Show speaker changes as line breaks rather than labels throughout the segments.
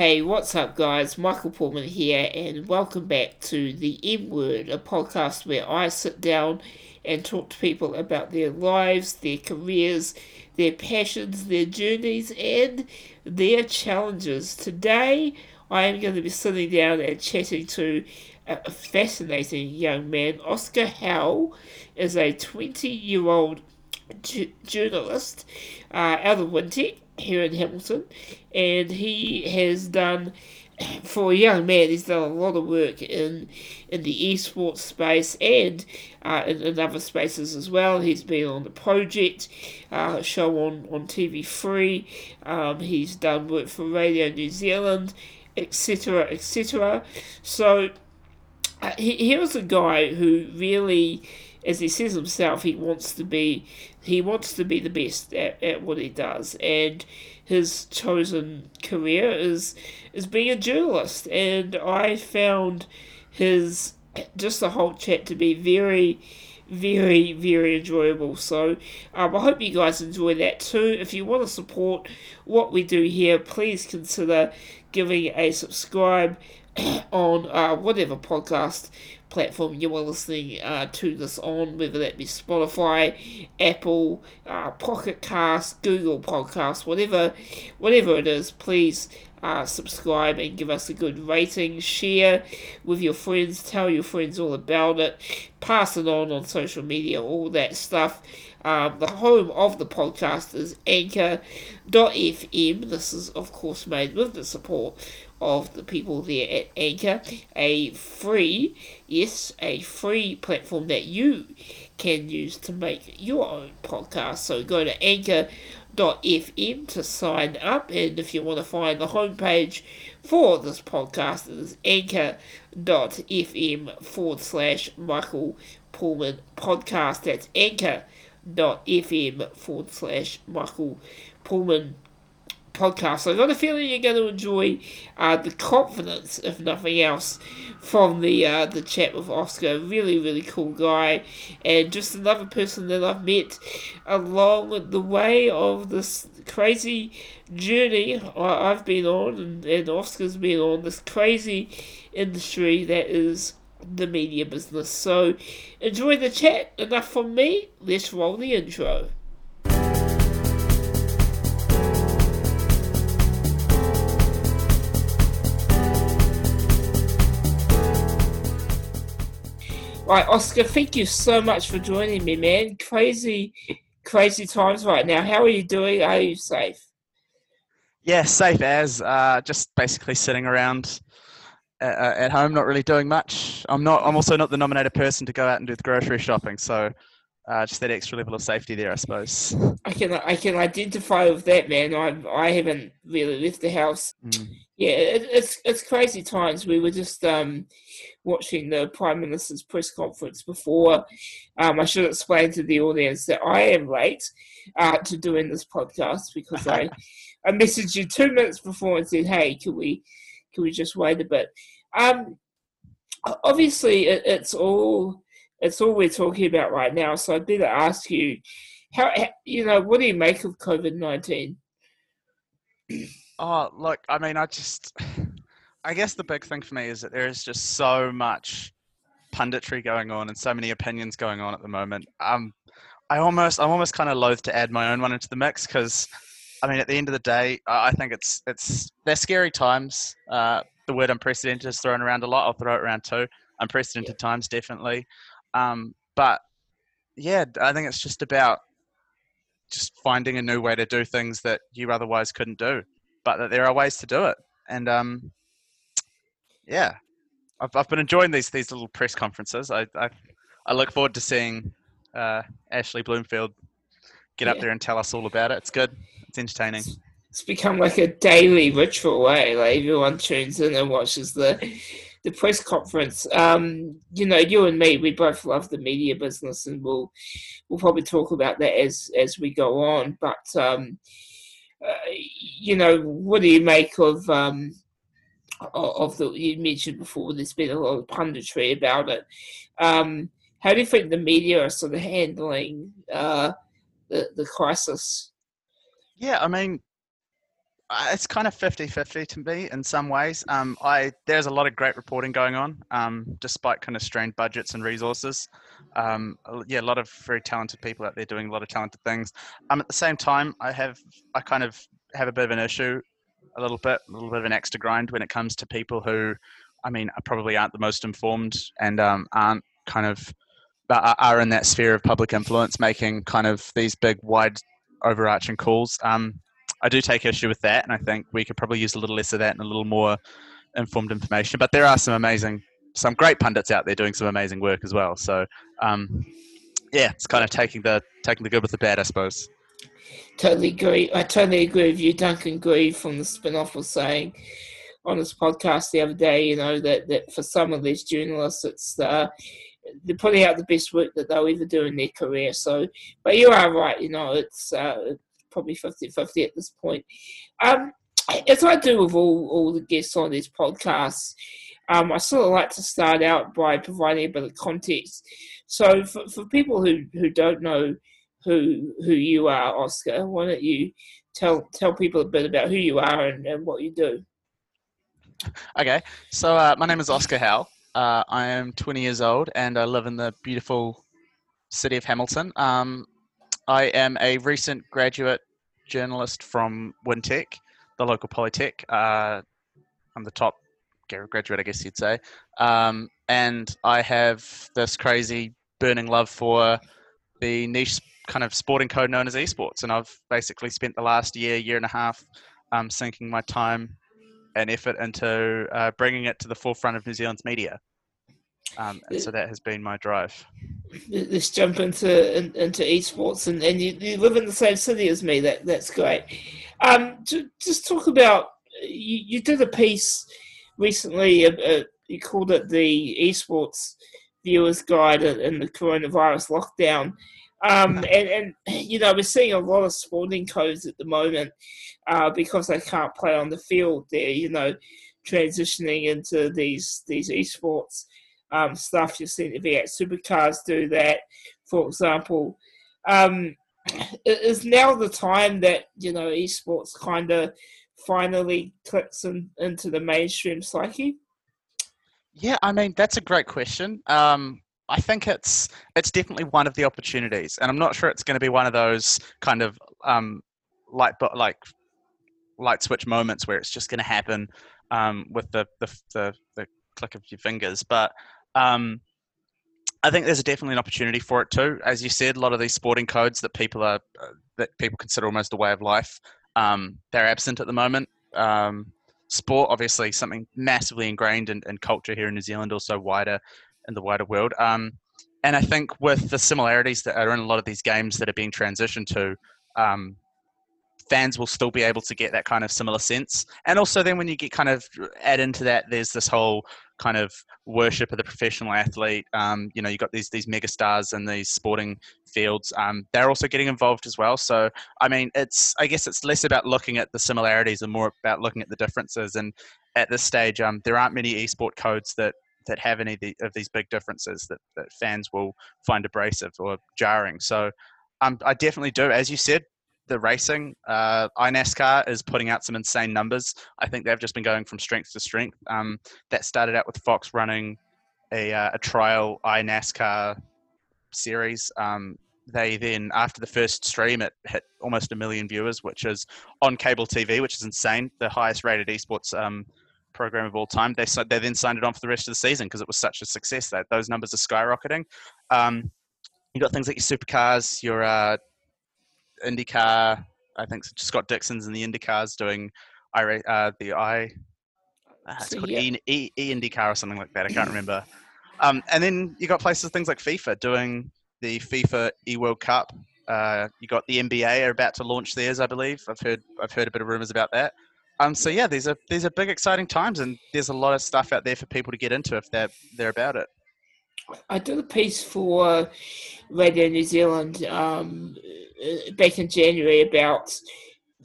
Hey, what's up, guys? Michael Pullman here, and welcome back to The M Word, a podcast where I sit down and talk to people about their lives, their careers, their passions, their journeys, and their challenges. Today, I am going to be sitting down and chatting to a fascinating young man. Oskar Howell is a 20 year old journalist uh, out of Wintec here in Hamilton, and he has done for a young man, he's done a lot of work in in the esports space and uh, in, in, other spaces as well. He's been on the project uh, show on on TV3. Um, he's done work for Radio New Zealand, etc., etc. So uh, he, he was a guy who really as he says himself, he wants to be he wants to be the best at, at what he does, and his chosen career is is being a journalist. And I found his just the whole chat to be very very, very enjoyable. So um, I hope you guys enjoy that too. If you want to support what we do here, please consider giving a subscribe on uh, whatever podcast platform you are listening uh, to this on, whether that be Spotify, Apple, uh, Pocket Cast, Google Podcast, whatever, whatever it is. Please uh, subscribe and give us a good rating. Share with your friends. Tell your friends all about it. Pass it on on social media. All that stuff. Um, the home of the podcast is Anchor.fm. This is, of course, made with the support of the people there at Anchor, a free, yes, a free platform that you can use to make your own podcast. So go to anchor.fm to sign up, and if you want to find the homepage for this podcast, it is anchor.fm forward slash Michael Pullman podcast. That's anchor.fm forward slash Michael Pullman podcast. I've got a feeling you're going to enjoy uh, the confidence, if nothing else, from the uh, the chat with Oskar. Really, really cool guy, and just another person that I've met along the way of this crazy journey I've been on, and, and Oskar's been on this crazy industry that is the media business. So enjoy the chat. Enough from me. Let's roll the intro. Right, Oskar, thank you so much for joining me, man. Crazy, crazy times right now. How are you doing? Are you safe?
Yeah, safe as. Uh, just basically sitting around at, uh, at home, not really doing much. I'm not. I'm also not the nominated person to go out and do the grocery shopping, so uh, just that extra level of safety there, I suppose.
I can I can identify with that, man. I I haven't really left the house. Mm. Yeah, it, it's it's crazy times. We were just um, watching the Prime Minister's press conference before. Um, I should explain to the audience that I am late uh, to doing this podcast because I I messaged you two minutes before and said, "Hey, can we can we just wait a bit?" Um, obviously, it, it's all it's all we're talking about right now. So I'd better ask you, how you know, what do you make of COVID nineteen?
Oh, look, I mean, I just, I guess the big thing for me is that there is just so much punditry going on and so many opinions going on at the moment. Um, I almost, I'm almost kind of loath to add my own one into the mix because, I mean, at the end of the day, I think it's, it's, they're scary times. Uh, the word unprecedented is thrown around a lot. I'll throw it around too. Unprecedented yeah. times, definitely. Um, but yeah, I think it's just about just finding a new way to do things that you otherwise couldn't do, but that there are ways to do it. And um, yeah, I've, I've been enjoying these these little press conferences. I I, I look forward to seeing uh, Ashley Bloomfield get yeah. up there and tell us all about it. It's good. It's entertaining.
It's become like a daily ritual, way. Like everyone tunes in and watches the the press conference. Um, you know, you and me, we both love the media business, and we'll we'll probably talk about that as as we go on. But um, uh, you know, what do you make of um, of the you mentioned before? There's been a lot of punditry about it. Um, how do you think the media are sort of handling uh, the the crisis?
Yeah, I mean, it's kind of 50-50 to me in some ways. Um, I there's a lot of great reporting going on, um, despite kind of strained budgets and resources. Um, yeah, a lot of very talented people out there doing a lot of talented things. Um, at the same time, I have I kind of have a bit of an issue, a little bit, a little bit of an extra grind when it comes to people who, I mean, probably aren't the most informed and um, aren't kind of are in that sphere of public influence, making kind of these big, wide, overarching calls. Um, I do take issue with that, and I think we could probably use a little less of that and a little more informed information. But there are some amazing, some great pundits out there doing some amazing work as well. So, um, yeah, it's kind of taking the taking the good with the bad, I suppose.
Totally agree. I totally agree with you. Duncan Grieve from the spin-off was saying on his podcast the other day, you know, that, that for some of these journalists, it's they're putting out the best work that they'll ever do in their career. So, but you are right. You know, it's uh, probably 50-50 at this point. Um, as I do with all, all the guests on these podcasts, um, I sort of like to start out by providing a bit of context. So for, for people who, who don't know who who you are, Oskar, why don't you tell tell people a bit about who you are and, and what you do?
Okay, so uh, my name is Oskar Howell. Uh, I am 20 years old and I live in the beautiful city of Hamilton. Um, I am a recent graduate journalist from Wintec, the local polytech. Uh, I'm the top graduate, I guess you'd say. Um, and I have this crazy burning love for the niche kind of sporting code known as esports. And I've basically spent the last year, year and a half, um, sinking my time and effort into uh, bringing it to the forefront of New Zealand's media. Um, and so that has been my drive.
Let's jump into in, into esports, and, and you, you, live in the same city as me. That that's great. Um, to, just talk about you, you did a piece recently. Uh, uh, you called it the esports viewers guide in the coronavirus lockdown. Um, and, and, you know, we're seeing a lot of sporting codes at the moment uh, because they can't play on the field. They're, you know, transitioning into these these esports um, stuff. You've seen the V8 supercars do that, for example. Um, is now the time that you know esports kind of finally clicks in, into the mainstream psyche?
Yeah, I mean that's a great question. Um, I think it's it's definitely one of the opportunities, and I'm not sure it's going to be one of those kind of um, light but like light switch moments where it's just going to happen um, with the, the, the the click of your fingers. But um, I think there's definitely an opportunity for it too. As you said, a lot of these sporting codes that people are uh, that people consider almost a way of life, um, they're absent at the moment. Um, sport, obviously, something massively ingrained in, in, culture here in New Zealand, also wider in the wider world. Um, and I think with the similarities that are in a lot of these games that are being transitioned to, um, fans will still be able to get that kind of similar sense. And also, then when you get kind of add into that, there's this whole kind of worship of the professional athlete. Um, you know, you got these these mega stars in these sporting fields. Um, they're also getting involved as well. So, I mean, it's I guess it's less about looking at the similarities and more about looking at the differences. And at this stage, um, there aren't many esport codes that that have any of, the, of these big differences that, that fans will find abrasive or jarring. So, um, I definitely do. As you said, the racing. Uh, iNASCAR is putting out some insane numbers. I think they've just been going from strength to strength. Um, that started out with Fox running a, uh, a trial iNASCAR series. Um, they then, after the first stream, it hit almost a million viewers, which is on cable TV, which is insane. The highest rated esports um, program of all time. They they then signed it on for the rest of the season because it was such a success that those numbers are skyrocketing. Um, you got things like your supercars, your uh, IndyCar. I think just Scott Dixon's in the IndyCars doing I uh, the I. Uh, it's called yeah. e, e, e IndyCar or something like that. I can't remember. Um, and then you got places things like FIFA doing the FIFA E World Cup. Uh, you got the NBA are about to launch theirs, I believe. I've heard I've heard a bit of rumors about that. Um, so yeah, these are these are big exciting times, and there's a lot of stuff out there for people to get into if they're they're about it.
I did a piece for Radio New Zealand um, uh, back in January about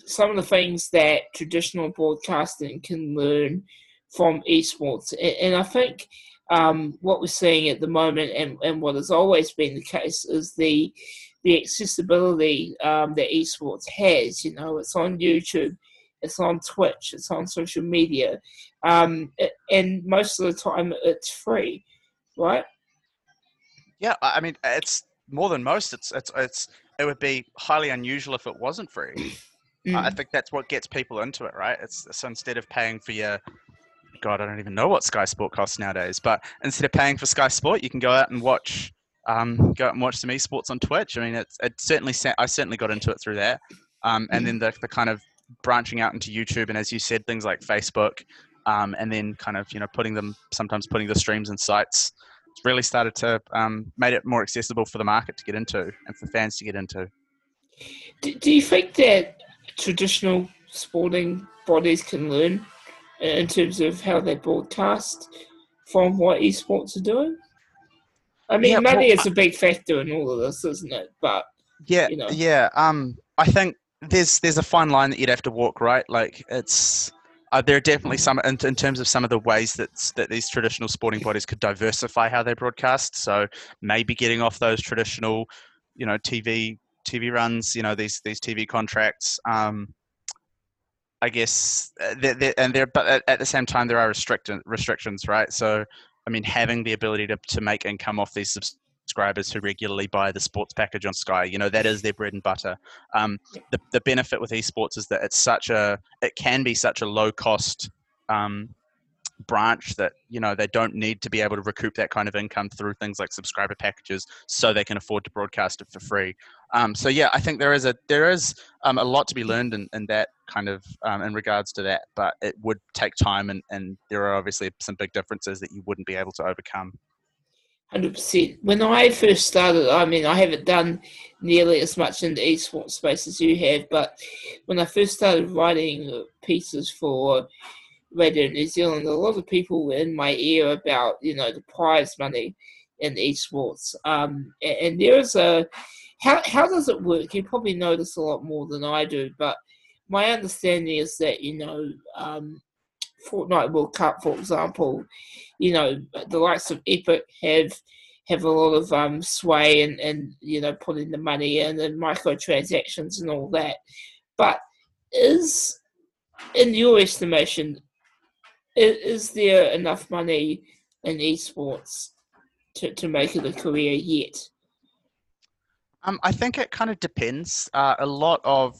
some of the things that traditional broadcasting can learn from esports. And, I think um, what we're seeing at the moment, and, and what has always been the case, is the the accessibility um, that esports has. You know, it's on YouTube, it's on Twitch, it's on social media, um, and most of the time it's free, right?
Yeah, I mean it's more than most. It's it's it's it would be highly unusual if it wasn't free. Mm. I think that's what gets people into it, right? It's so instead of paying for your God, I don't even know what Sky Sport costs nowadays. But instead of paying for Sky Sport, you can go out and watch um, go out and watch some esports on Twitch. I mean, it's it certainly I certainly got into it through that, um, and then the the kind of branching out into YouTube and as you said, things like Facebook, um, and then kind of you know putting them sometimes putting the streams and sites. It's really started to um, made it more accessible for the market to get into and for fans to get into.
Do, do you think that traditional sporting bodies can learn in terms of how they broadcast from what esports are doing? I mean, yeah, money well, is a big factor in all of this, isn't it? But
yeah,
you know.
yeah. Um, I think there's there's a fine line that you'd have to walk, right? Like it's uh, there are definitely some in, in, terms of some of the ways that that these traditional sporting bodies could diversify how they broadcast. So maybe getting off those traditional, you know, TV TV runs, you know, these these TV contracts. Um, I guess, uh, they're, and there, but at, the same time, there are restrict- restrictions, right? So I mean, having the ability to, to make income off these subscribers who regularly buy the sports package on Sky, you know, that is their bread and butter. Um, the, the benefit with esports is that it's such a, it can be such a low cost um, branch that you know they don't need to be able to recoup that kind of income through things like subscriber packages so they can afford to broadcast it for free. Um, so yeah i think there is a there is um, a lot to be learned in, in that kind of um, in regards to that but it would take time and, and there are obviously some big differences that you wouldn't be able to overcome
100%. When I first started, I mean, I haven't done nearly as much in the esports space as you have, but when I first started writing pieces for Radio New Zealand, a lot of people were in my ear about, you know, the prize money in esports. Um, and, there is a, how, how does it work? You probably know this a lot more than I do, but my understanding is that, you know, um, Fortnite World Cup, for example, you know, the likes of Epic have have a lot of um, sway and, and, you know, putting the money in and microtransactions and all that. But is, in your estimation, is there enough money in esports to, to make it a career yet?
Um, I think it kind of depends. Uh, a lot of,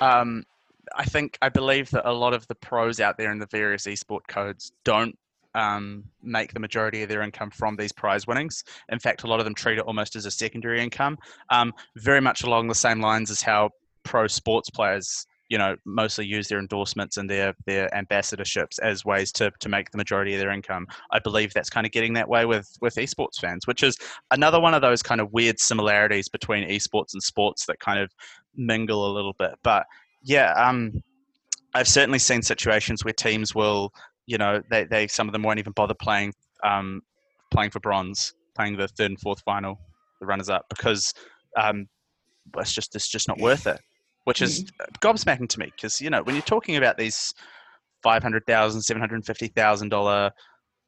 um, I think, I believe that a lot of the pros out there in the various esport codes don't um, make the majority of their income from these prize winnings. In fact, a lot of them treat it almost as a secondary income, um, very much along the same lines as how pro sports players you know mostly use their endorsements and their their ambassadorships as ways to to make the majority of their income. I believe that's kind of getting that way with with esports fans which is another one of those kind of weird similarities between esports and sports that kind of mingle a little bit. But yeah um i've certainly seen situations where teams will you know they, they some of them won't even bother playing um playing for bronze playing the third and fourth final the runners up because um it's just it's just not worth it which is mm-hmm. gobsmacking to me because you know when you're talking about these five hundred thousand, seven hundred fifty thousand dollar,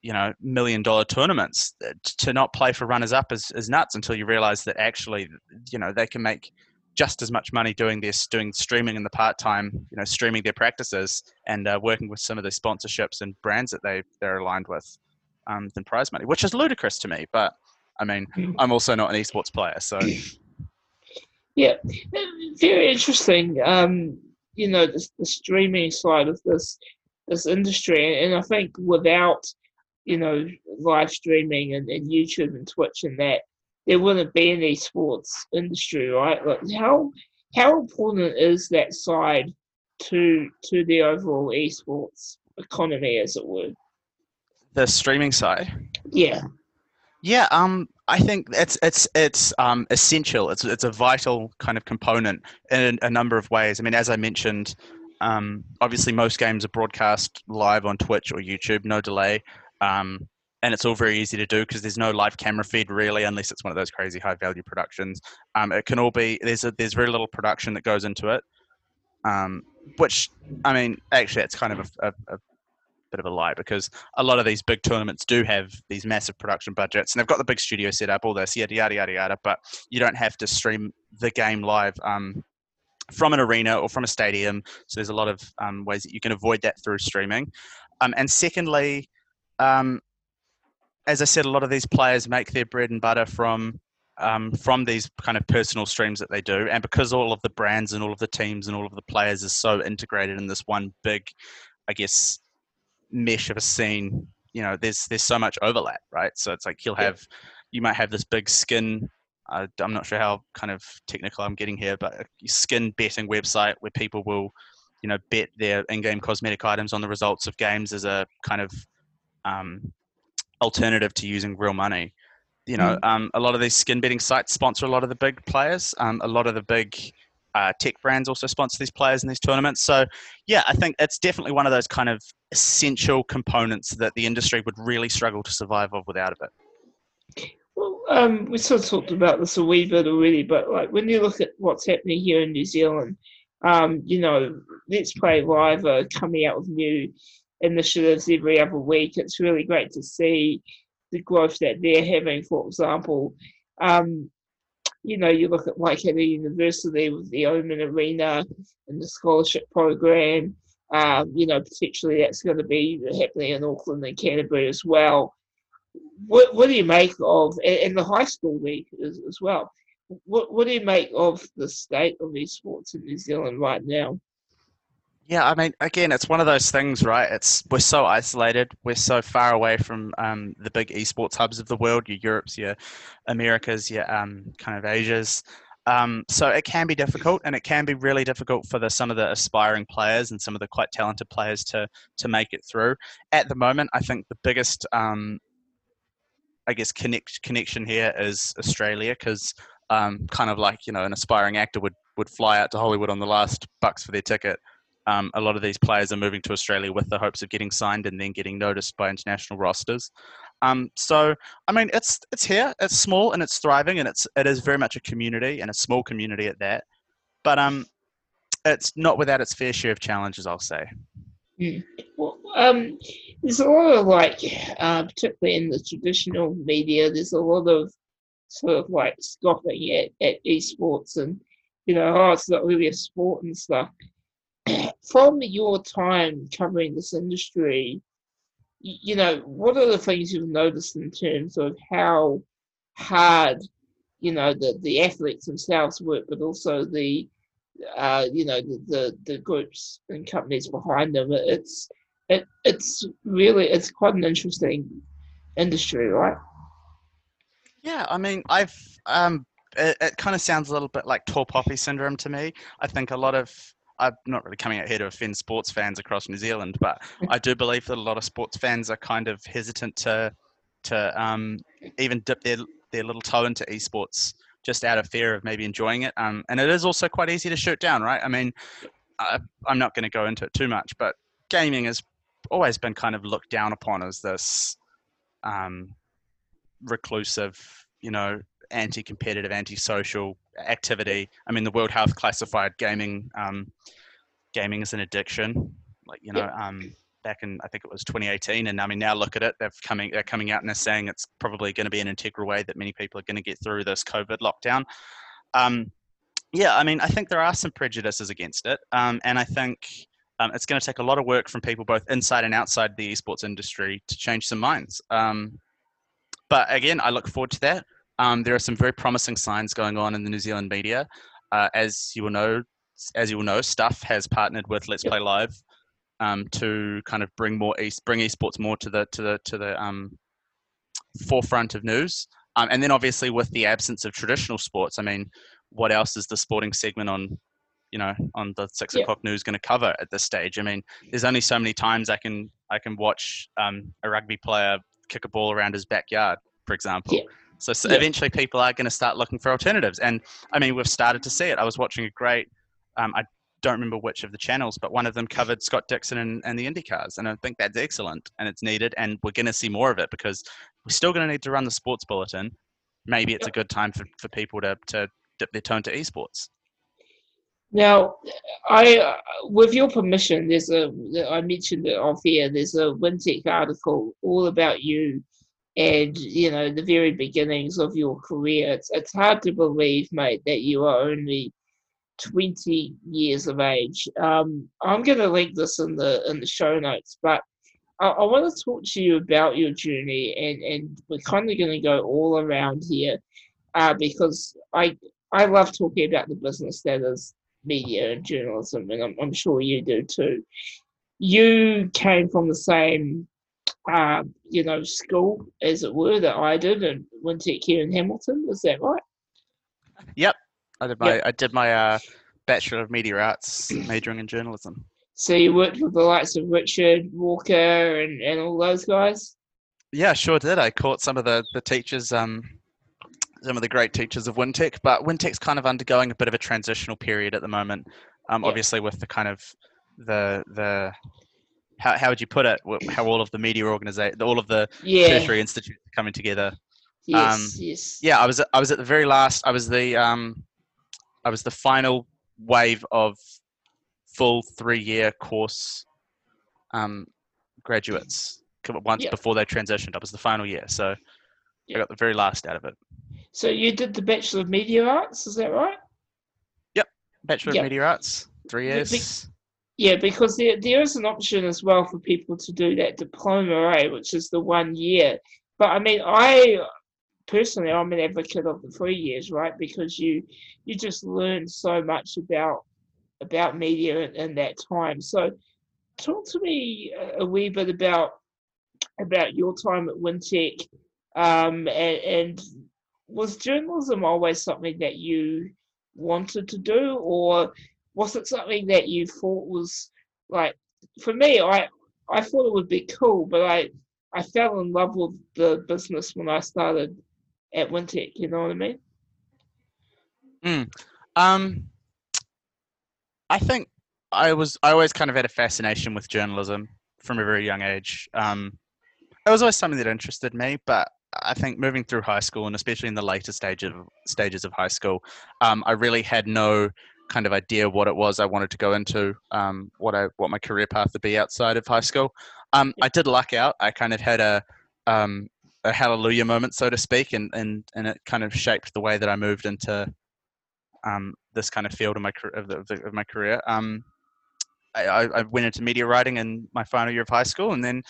you know, million dollar tournaments, uh, to not play for runners up is, is nuts until you realize that actually, you know, they can make just as much money doing this, doing streaming in the part time, you know, streaming their practices and uh, working with some of the sponsorships and brands that they they're aligned with, um, than prize money, which is ludicrous to me. But I mean, mm-hmm. I'm also not an esports player, so
Yeah, very interesting. Um, you know, the, the streaming side of this this industry, and I think without you know live streaming and, and YouTube and Twitch and that, there wouldn't be any sports industry, right? Like how how important is that side to to the overall esports economy, as it were?
The streaming side.
Yeah.
Yeah, um, I think it's it's it's um, essential. It's it's a vital kind of component in a number of ways. I mean, as I mentioned, um, obviously most games are broadcast live on Twitch or YouTube, no delay, um, and it's all very easy to do because there's no live camera feed really, unless it's one of those crazy high value productions. Um, it can all be there's a, there's very little production that goes into it, um, which I mean, actually, it's kind of a, a, a bit of a lie because a lot of these big tournaments do have these massive production budgets and they've got the big studio set up, all this, yada, yada, yada, yada, but you don't have to stream the game live. Um, from an arena or from a stadium. So there's a lot of um, ways that you can avoid that through streaming. Um, and secondly, um, as I said, a lot of these players make their bread and butter from um, from these kind of personal streams that they do, and because all of the brands and all of the teams and all of the players is so integrated in this one big, I guess, mesh of a scene. You know, there's there's so much overlap, right? So it's like you'll have, you might have this big skin uh, I'm not sure how kind of technical I'm getting here, but a skin betting website where people will, you know, bet their in-game cosmetic items on the results of games as a kind of um, alternative to using real money. You know, mm. um, a lot of these skin betting sites sponsor a lot of the big players. Um, a lot of the big uh, tech brands also sponsor these players in these tournaments. So, yeah, I think it's definitely one of those kind of essential components that the industry would really struggle to survive of without of it.
Well, um, we sort of talked about this a wee bit already, but like when you look at what's happening here in New Zealand, um, you know, Let's Play Live are coming out with new initiatives every other week. It's really great to see the growth that they're having. For example, um, you know, you look at Waikato university with the Omen Arena and the scholarship program. Um, you know, potentially that's going to be happening in Auckland and Canterbury as well what, what do you make of in the high school league as, as well? What, what do you make of the state of esports in New Zealand right now?
Yeah, I mean, again, it's one of those things, right? It's we're so isolated, we're so far away from um, the big esports hubs of the world, your Europes, your Americas, your um, kind of Asias. Um, so it can be difficult, and it can be really difficult for the, some of the aspiring players and some of the quite talented players to to make it through. At the moment, I think the biggest um, I guess connect connection here is Australia because um, kind of like you know an aspiring actor would would fly out to Hollywood on the last bucks for their ticket. Um, a lot of these players are moving to Australia with the hopes of getting signed and then getting noticed by international rosters. Um, so I mean, it's it's here, it's small and it's thriving, and it's it is very much a community and a small community at that. But um, it's not without its fair share of challenges, I'll say.
Mm. Well, um, there's a lot of like, uh, particularly in the traditional media, there's a lot of sort of like scoffing at, at esports and, you know, oh, it's not really a sport and stuff. From your time covering this industry, you know, what are the things you've noticed in terms of how hard, you know, the, the athletes themselves work, but also the uh, you know the, the, the groups and companies behind them. It's it it's really it's quite an interesting industry, right?
Yeah, I mean, I've um, it, it kind of sounds a little bit like tall poppy syndrome to me. I think a lot of I'm not really coming out here to offend sports fans across New Zealand, but I do believe that a lot of sports fans are kind of hesitant to to um, even dip their their little toe into esports just out of fear of maybe enjoying it. Um, and it is also quite easy to shoot down, right? I mean, I, I'm not going to go into it too much, but gaming has always been kind of looked down upon as this um, reclusive, you know, anti-competitive, anti-social activity. I mean, the World Health classified gaming um, gaming as an addiction. Like you know, um, back in I think it was 2018, and I mean now look at it, they're coming they're coming out and they're saying it's probably going to be an integral way that many people are going to get through this COVID lockdown. Um, yeah, I mean I think there are some prejudices against it, um, and I think. Um, it's going to take a lot of work from people both inside and outside the esports industry to change some minds. Um, but again, I look forward to that. Um, there are some very promising signs going on in the New Zealand media. Uh, as you will know, as you will know, Stuff has partnered with Let's Play Live um, to kind of bring more east, bring esports more to the to the to the um, forefront of news. Um, and then obviously with the absence of traditional sports, I mean, what else is the sporting segment on, you know, on the six o'clock news going to cover at this stage? I mean, there's only so many times I can I can watch um, a rugby player kick a ball around his backyard, for example. So, so yeah. eventually, people are going to start looking for alternatives, and I mean, we've started to see it. I was watching a great. Um, I don't remember which of the channels, but one of them covered Scott Dixon and, and the IndyCars. And I think that's excellent and it's needed. And we're going to see more of it because we're still going to need to run the sports bulletin. Maybe it's a good time for, for people to, to dip their toe into esports.
Now, I, uh, with your permission, there's a, I mentioned it off here, there's a Wintec article all about you and, you know, the very beginnings of your career. It's, it's hard to believe, mate, that you are only 20 years of age. Um, I'm going to link this in the in the show notes, but I, I want to talk to you about your journey, and and we're kind of going to go all around here, uh, because I I love talking about the business that is media and journalism, and I'm, I'm sure you do too. You came from the same, uh, you know, school as it were that I did, and Wintec here in Hamilton. Is that right?
Yep, I did my yep. I did my uh, bachelor of media arts, majoring in journalism.
So you worked with the likes of Richard Walker and, and all those guys.
Yeah, sure did. I caught some of the the teachers, um, some of the great teachers of Wintec, but Wintec's kind of undergoing a bit of a transitional period at the moment. Um, yeah. obviously with the kind of the the how, how would you put it? How all of the media organization, all of the yeah. tertiary institutes coming together.
Yes, um, yes.
Yeah, I was I was at the very last. I was the um, I was the final wave of full three year course um, graduates once yep. before they transitioned. I was the final year, so yep. I got the very last out of it.
So you did the Bachelor of Media Arts, is that right?
Yep, Bachelor yep. of Media Arts, three years.
Yeah, because there, there is an option as well for people to do that diploma, right, which is the one year. But I mean, I personally, I'm an advocate of the three years, right? Because you you just learn so much about about media in, in that time. So, talk to me a, wee bit about about your time at Wintec, um, and, and was journalism always something that you wanted to do, or was it something that you thought was like? For me, I I thought it would be cool, but I I fell in love with the business when I started at Wintec. You know what I mean?
Mm. Um, I think I was I always kind of had a fascination with journalism from a very young age. Um, it was always something that interested me, but I think moving through high school and especially in the later stage of, stages of high school, um, I really had no kind of idea what it was I wanted to go into, um, what I what my career path would be outside of high school. Um, I did luck out. I kind of had a um, a hallelujah moment, so to speak, and, and, and it kind of shaped the way that I moved into um, this kind of field of my of, the, of my career. Um, I, I, went into media writing in my final year of high school, and then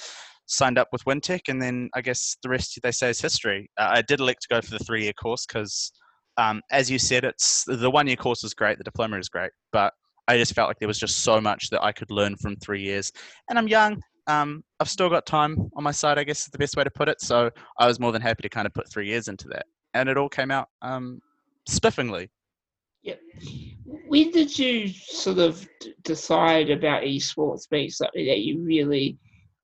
signed up with Wintec, and then I guess the rest they say is history. Uh, I did elect to go for the three year course because, um, as you said, it's the one year course is great, the diploma is great, but I just felt like there was just so much that I could learn from three years. And I'm young, um, I've still got time on my side, I guess is the best way to put it. So I was more than happy to kind of put three years into that. And it all came out um, spiffingly.
Yep. When did you sort of d- decide about esports being something that you really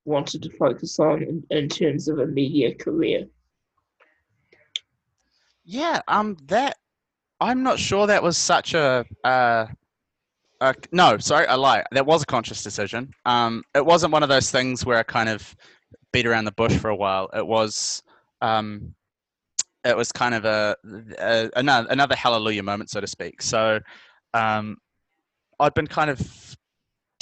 wanted to focus on in, in terms of a media career?
Yeah, um, that I'm not sure that was such a uh, uh, no, sorry, I lie. That was a conscious decision. Um, it wasn't one of those things where I kind of beat around the bush for a while. It was, um, it was kind of a, a, another another hallelujah moment, so to speak. So, um, I'd been kind of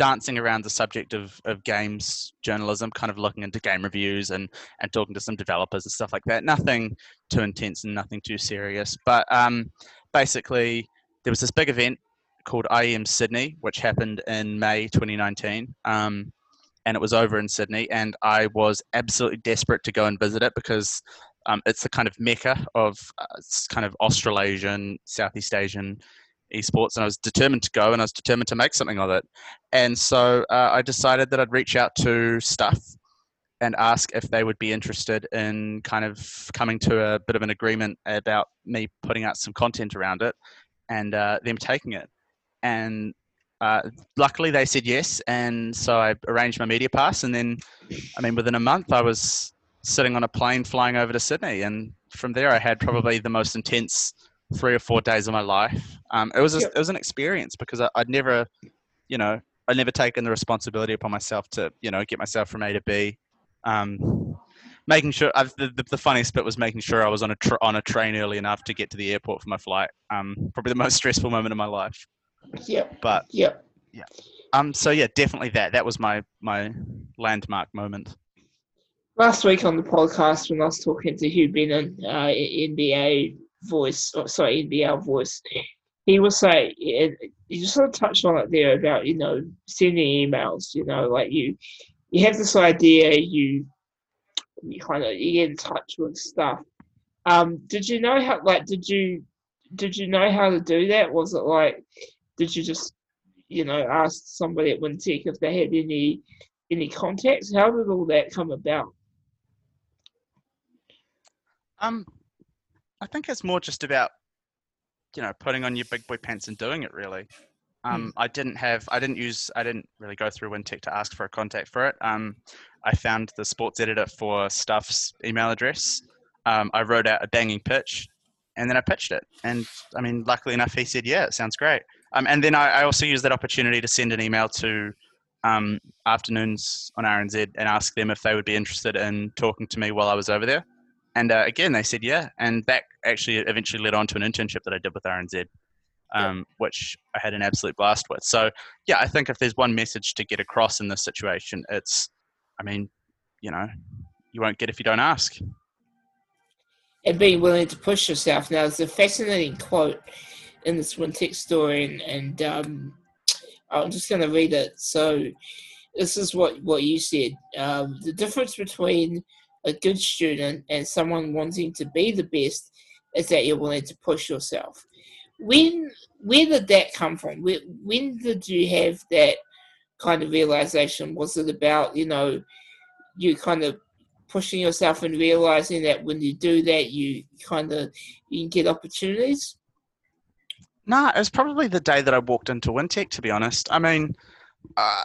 dancing around the subject of, of games journalism, kind of looking into game reviews and, and talking to some developers and stuff like that. Nothing too intense and nothing too serious. But um, basically, there was this big event called IEM Sydney, which happened in May 2019. Um, and it was over in Sydney, and I was absolutely desperate to go and visit it because um, it's the kind of mecca of uh, kind of Australasian, Southeast Asian esports, and I was determined to go, and I was determined to make something of it. And so uh, I decided that I'd reach out to Stuff and ask if they would be interested in kind of coming to a bit of an agreement about me putting out some content around it and uh, them taking it and uh, luckily they said yes, and so I arranged my media pass, and then, I mean, within a month I was sitting on a plane flying over to Sydney, and from there I had probably the most intense three or four days of my life. Um, it was a, it was an experience because I, would never, you know, I'd never taken the responsibility upon myself to, you know, get myself from A to B. Um, making sure I've, the, the, the, funniest bit was making sure I was on a tr- on a train early enough to get to the airport for my flight. Um, probably the most stressful moment of my life.
Yep.
But
yep.
Yeah. Um. So yeah, definitely that. That was my my landmark moment.
Last week on the podcast, when I was talking to Hugh Brennan, uh, NBA voice, or sorry, NBL voice, he was saying, you just sort of touched on it there about you know sending emails. You know, like you you have this idea, you you kind of you get in touch with stuff. Um, did you know how? Like, did you did you know how to do that? Was it like, did you just you know ask somebody at Wintec if they had any any contacts? How did all that come about?
Um, I think it's more just about you know putting on your big boy pants and doing it really. Um, mm. I didn't have, I didn't use, I didn't really go through Wintec to ask for a contact for it. Um, I found the sports editor for Stuff's email address. Um, I wrote out a banging pitch, and then I pitched it. And I mean, luckily enough, he said, "Yeah, it sounds great." Um, and then I, I, also used that opportunity to send an email to um, afternoons on RNZ and ask them if they would be interested in talking to me while I was over there. And uh, again, they said yeah, and that actually eventually led on to an internship that I did with RNZ, um, which I had an absolute blast with. So yeah, I think if there's one message to get across in this situation, it's, I mean, you know, you won't get if you don't ask.
And being willing to push yourself. Now, there's a fascinating quote in this Wintec story, and, and um, I'm just going to read it. So, this is what, what you said. Um, the difference between a good student and someone wanting to be the best is that you're willing to push yourself. When where did that come from? When, did you have that kind of realization? Was it about you know you kind of pushing yourself and realizing that when you do that, you kind of you can get opportunities?
Nah, it was probably the day that I walked into Wintec. To be honest, I mean, uh,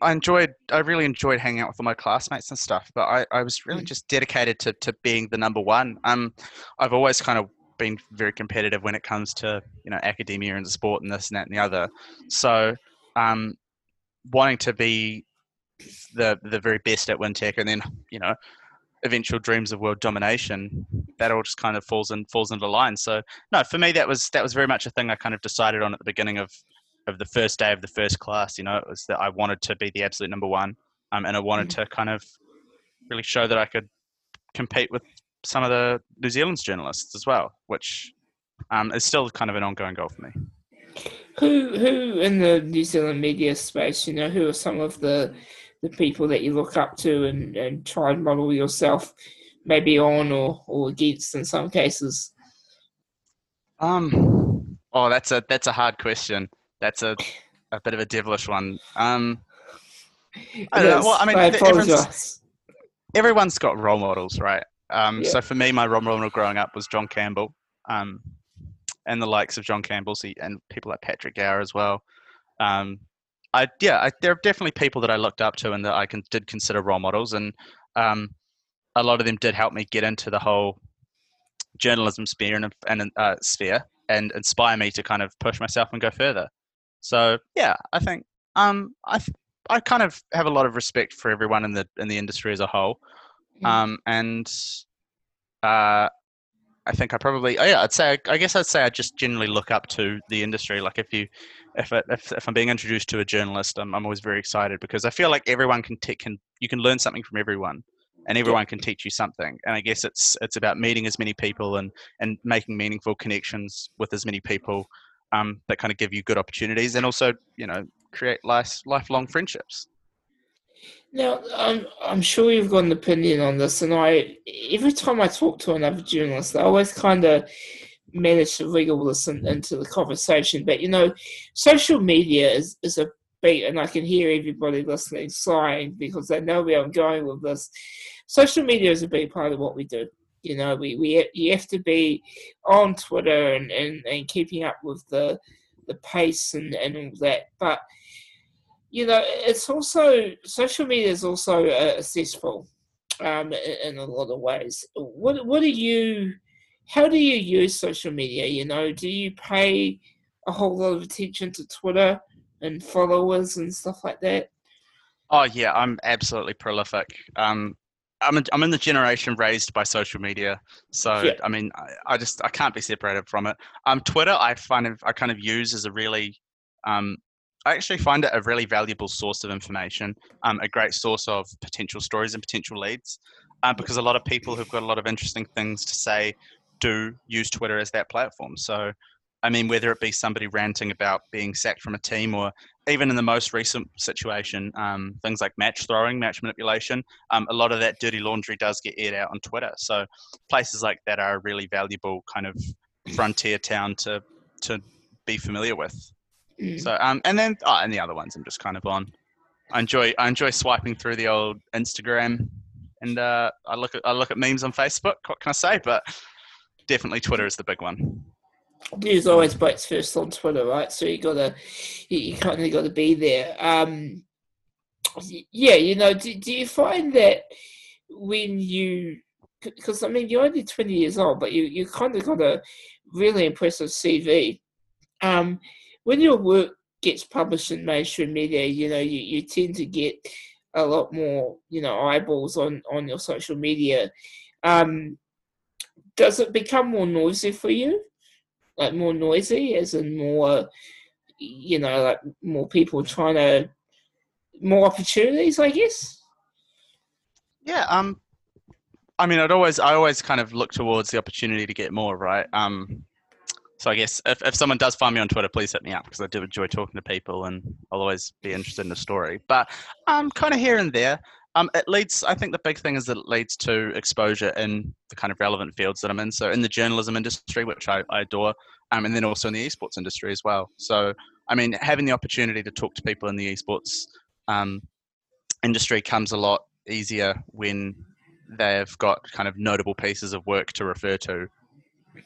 I enjoyed, I really enjoyed hanging out with all my classmates and stuff. But I, I was really mm. just dedicated to, to being the number one. Um, I've always kind of been very competitive when it comes to you know academia and sport and this and that and the other. So, um, wanting to be the the very best at Wintec, and then you know, eventual dreams of world domination, that all just kind of falls in falls into line. So, no, for me that was that was very much a thing I kind of decided on at the beginning of of the first day of the first class. You know, it was that I wanted to be the absolute number one, um, and I wanted mm-hmm. to kind of really show that I could compete with some of the New Zealand's journalists as well, which um, is still kind of an ongoing goal for me.
Who who in the New Zealand media space, you know, who are some of the the people that you look up to and, and try and model yourself maybe on or, or against in some cases?
Um oh that's a that's a hard question that's a, a bit of a devilish one. Um, I don't know. Well, I mean, I everyone's, everyone's got role models, right? Um, yeah. So for me, my role model growing up was John Campbell, um, and the likes of John Campbell and people like Patrick Gower as well. Um, I yeah, I, there are definitely people that I looked up to and that I can, did consider role models, and um, a lot of them did help me get into the whole journalism sphere and, and uh, sphere and inspire me to kind of push myself and go further. So yeah, I think um, I th- I kind of have a lot of respect for everyone in the in the industry as a whole, mm. um, and uh, I think I probably oh yeah I'd say I guess I'd say I just generally look up to the industry. Like if you if it, if, if I'm being introduced to a journalist, I'm I'm always very excited because I feel like everyone can t- can you can learn something from everyone and everyone can teach you something and i guess it's it's about meeting as many people and and making meaningful connections with as many people um, that kind of give you good opportunities and also you know create life, lifelong friendships.
Now I'm, I'm sure you've got an opinion on this and i every time i talk to another journalist i always kind of manage to wriggle this in, into the conversation. But you know social media is, is a big and i can hear everybody listening sighing because they know where i'm going with this. Social media is a big part of what we do you know, we, we you have to be on Twitter and, and, and keeping up with the the pace and, and all that. But you know, it's also social media is also uh, accessible um, in, in, a lot of ways. What what do you? How do you use social media? You know, do you pay a whole lot of attention to Twitter and followers and stuff like that?
Oh yeah, I'm absolutely prolific. Um, I'm, a, I'm in the generation raised by social media, so yeah. I mean, I, I, just I can't be separated from it. Um, Twitter, I find I kind of use as a really, um, I actually find it a really valuable source of information, um, a great source of potential stories and potential leads, uh, because a lot of people who've got a lot of interesting things to say do use Twitter as that platform. So, I mean, whether it be somebody ranting about being sacked from a team, or even in the most recent situation, um, things like match throwing, match manipulation, um, a lot of that dirty laundry does get aired out on Twitter. So places like that are a really valuable kind of frontier town to to be familiar with.
Mm.
So um, and then oh, and the other ones I'm just kind of on. I enjoy I enjoy swiping through the old Instagram, and uh, I look at I look at memes on Facebook. What can I say? But definitely Twitter is the big one.
News always breaks first on Twitter, right? So you gotta, you, you kind of got to be there. Um, yeah, you know, do, do you find that when you, because I mean, you're only 20 years old, but you, you kind of got a really impressive CV. Um, when your work gets published in mainstream media, you know, you, you tend to get a lot more, you know, eyeballs on, on your social media. Um, does it become more noisy for you? Like more noisy, as in more, you know, like more people trying to, more opportunities, I guess.
Yeah. Um. I mean, I'd always, I always kind of look towards the opportunity to get more, right? Um. So I guess if, if someone does find me on Twitter, please hit me up because I do enjoy talking to people and I'll always be interested in the story. But um, kind of here and there. Um, it leads. I think the big thing is that it leads to exposure in the kind of relevant fields that I'm in. So in the journalism industry, which I, I adore, um, and then also in the esports industry as well. So I mean, having the opportunity to talk to people in the esports um, industry comes a lot easier when they've got kind of notable pieces of work to refer to.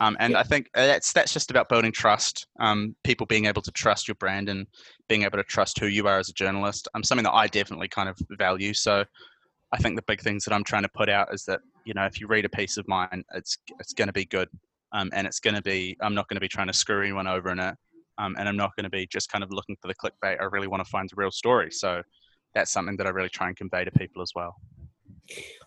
Um, and I think that's that's just about building trust. Um, people being able to trust your brand and being able to trust who you are as a journalist. Um, something that I definitely kind of value. So I think the big things that I'm trying to put out is that you know if you read a piece of mine, it's it's going to be good, um, and it's going to be. I'm not going to be trying to screw anyone over in it, um, and I'm not going to be just kind of looking for the clickbait. I really want to find the real story. So that's something that I really try and convey to people as well.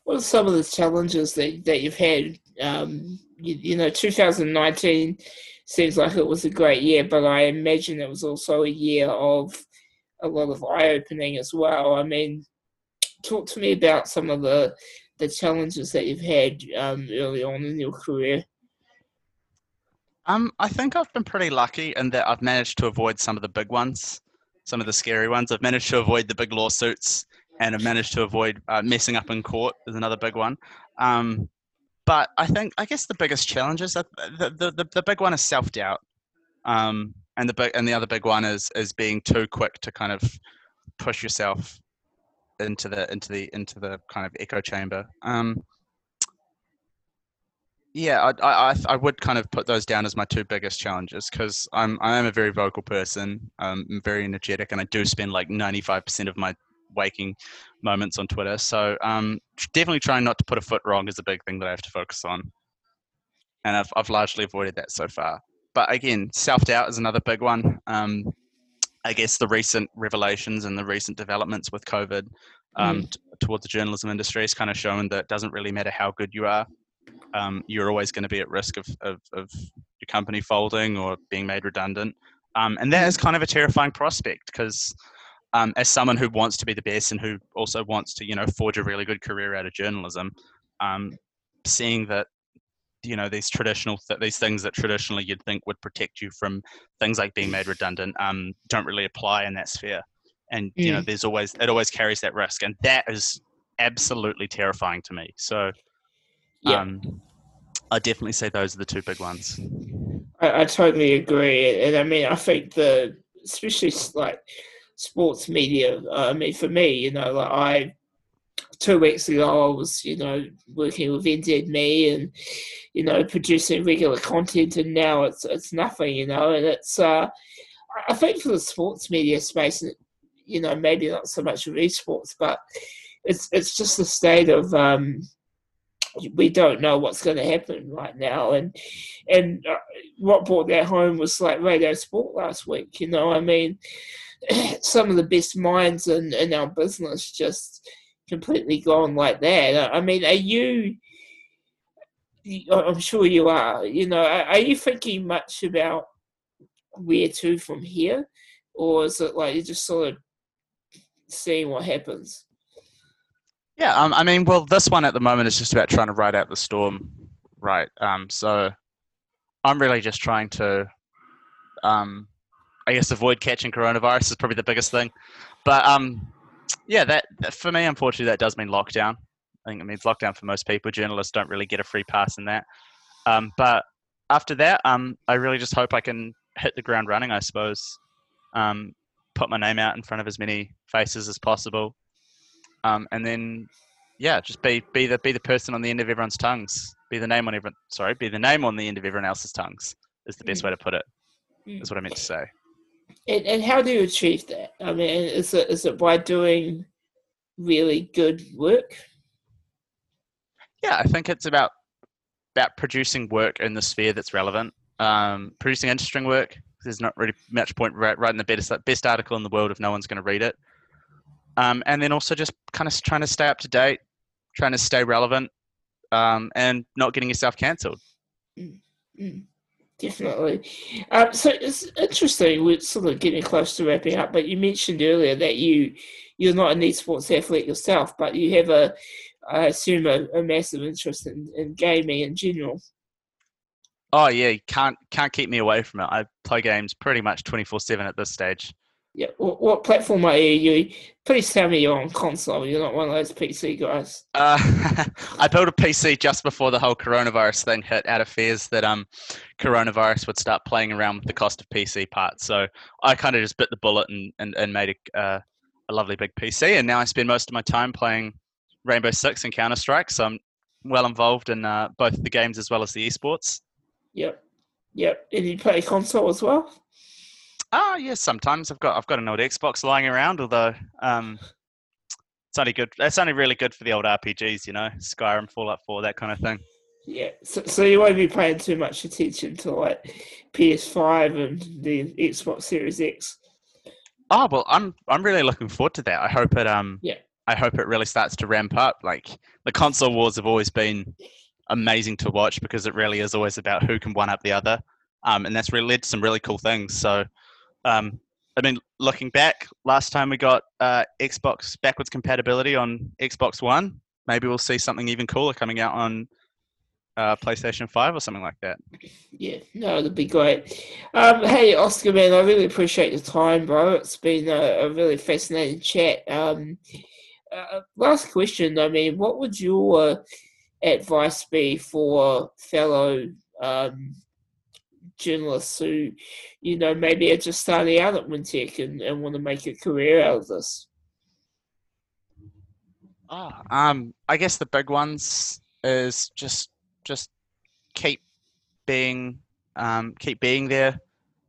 What are some of the challenges that, that you've had? Um, you, you, know, 2019 seems like it was a great year, but I imagine it was also a year of a lot of eye opening as well. I mean, talk to me about some of the the challenges that you've had um, early on in your career.
Um, I think I've been pretty lucky in that I've managed to avoid some of the big ones, some of the scary ones. I've managed to avoid the big lawsuits and have managed to avoid uh, messing up in court is another big one. Um, but I think I guess the biggest challenge is that the, the, the, the big one is self doubt, um, and the big and the other big one is is being too quick to kind of push yourself into the into the into the kind of echo chamber. Um, yeah, I, I I would kind of put those down as my two biggest challenges because I'm I am a very vocal person. Um, I'm very energetic, and I do spend like 95% of my waking moments on Twitter. So um, definitely trying not to put a foot wrong is a big thing that I have to focus on, and I've I've largely avoided that so far. But again, self doubt is another big one. Um, I guess the recent revelations and the recent developments with COVID um, mm. t- towards the journalism industry has kind of shown that it doesn't really matter how good you are. Um, you're always going to be at risk of, of, of, your company folding or being made redundant. Um, and that is kind of a terrifying prospect because um, as someone who wants to be the best and who also wants to, you know, forge a really good career out of journalism, um, seeing that, you know, these traditional th- these things that traditionally you'd think would protect you from things like being made redundant um, don't really apply in that sphere. And mm. you know, mm. there's always it always carries that risk, and that is absolutely terrifying to me. So, yeah. Um, I definitely say those are the two big ones.
I, I totally agree, and I mean, I think the especially like sports media. Uh, I mean, for me, you know, like I two weeks ago I was, you know, working with NZME and, you know, producing regular content, and now it's it's nothing, you know, and it's uh, I think for the sports media space, you know, maybe not so much of esports, but it's it's just the state of um, we don't know what's going to happen right now, and and uh, what brought that home was like radio sport last week. You know, I mean, some of the best minds in, in our business just completely gone like that. I mean, are you? I'm sure you are. You know, are you thinking much about where to from here, or is it like you're just sort of seeing what happens?
Yeah, um, I mean, well, this one at the moment is just about trying to ride out the storm, right? Um, so I'm really just trying to um, I guess avoid catching coronavirus is probably the biggest thing. But um, yeah, that for me, unfortunately, that does mean lockdown. I think it means lockdown for most people. Journalists don't really get a free pass in that. Um, but after that, um, I really just hope I can hit the ground running. I suppose, um, put my name out in front of as many faces as possible, um, and then yeah, just be be the be the person on the end of everyone's tongues. Be the name on everyone. Sorry, be the name on the end of everyone else's tongues. Is the best mm. way to put it. Mm. Is what I meant to say.
And, and how do you achieve that? I mean, is it is it by doing really good work?
Yeah, I think it's about about producing work in the sphere that's relevant. Um, producing interesting work. There's not really much point writing the best best article in the world if no one's going to read it. Um, and then also just kind of trying to stay up to date, trying to stay relevant, um, and not getting yourself cancelled.
Mm, mm definitely. Um, so it's interesting. We're sort of getting close to wrapping up, but you mentioned earlier that you you're not an esports athlete yourself, but you have a, I assume, a, a massive interest in, in gaming in general.
Oh yeah, can't can't keep me away from it. I play games pretty much twenty four seven at this stage.
Yeah. What, what platform are you? Please tell me you're on console. You're not one of those PC guys.
Uh, I built a PC just before the whole coronavirus thing hit, out of fears that um, coronavirus would start playing around with the cost of PC parts. So I kind of just bit the bullet and and, and made a, uh, a lovely big PC. And now I spend most of my time playing Rainbow Six and Counter Strike. So I'm well involved in uh, both the games as well as the esports.
Yep. Yep. And you play console as well?
Ah, yes. Sometimes I've got I've got an old Xbox lying around, although um, it's only good. It's only really good for the old RPGs, you know, Skyrim, Fallout Four, that kind of thing.
Yeah, so, so you won't be paying too much attention to like PS5 and the Xbox Series X.
Oh well, I'm I'm really looking forward to that. I hope it um
yeah
I hope it really starts to ramp up. Like the console wars have always been amazing to watch because it really is always about who can one up the other, um, and that's really led to some really cool things. So um, I mean, looking back, last time we got uh, Xbox backwards compatibility on Xbox One. Maybe we'll see something even cooler coming out on uh, PlayStation 5 or something like that.
Yeah, no, that'd be great. Um, hey, Oskar, man, I really appreciate the time, bro. It's been a, a really fascinating chat. Um, uh, last question, I mean, what would your advice be for fellow um, journalists who, you know, maybe are just starting out at Wintec and, and want to make a career out of this?
Oh, um, I guess the big ones is just just keep being um, keep being there,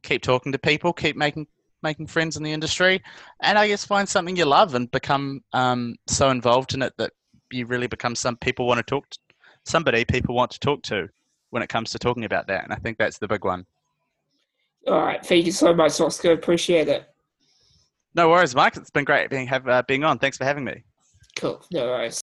keep talking to people, keep making making friends in the industry, and I guess find something you love and become um, so involved in it that you really become some people want to talk to somebody people want to talk to when it comes to talking about that. And I think that's the big one.
All right. Thank you so much, Oskar. Appreciate it.
No worries, Mike. It's been great being have uh, being on. Thanks for having me.
Cool. No worries.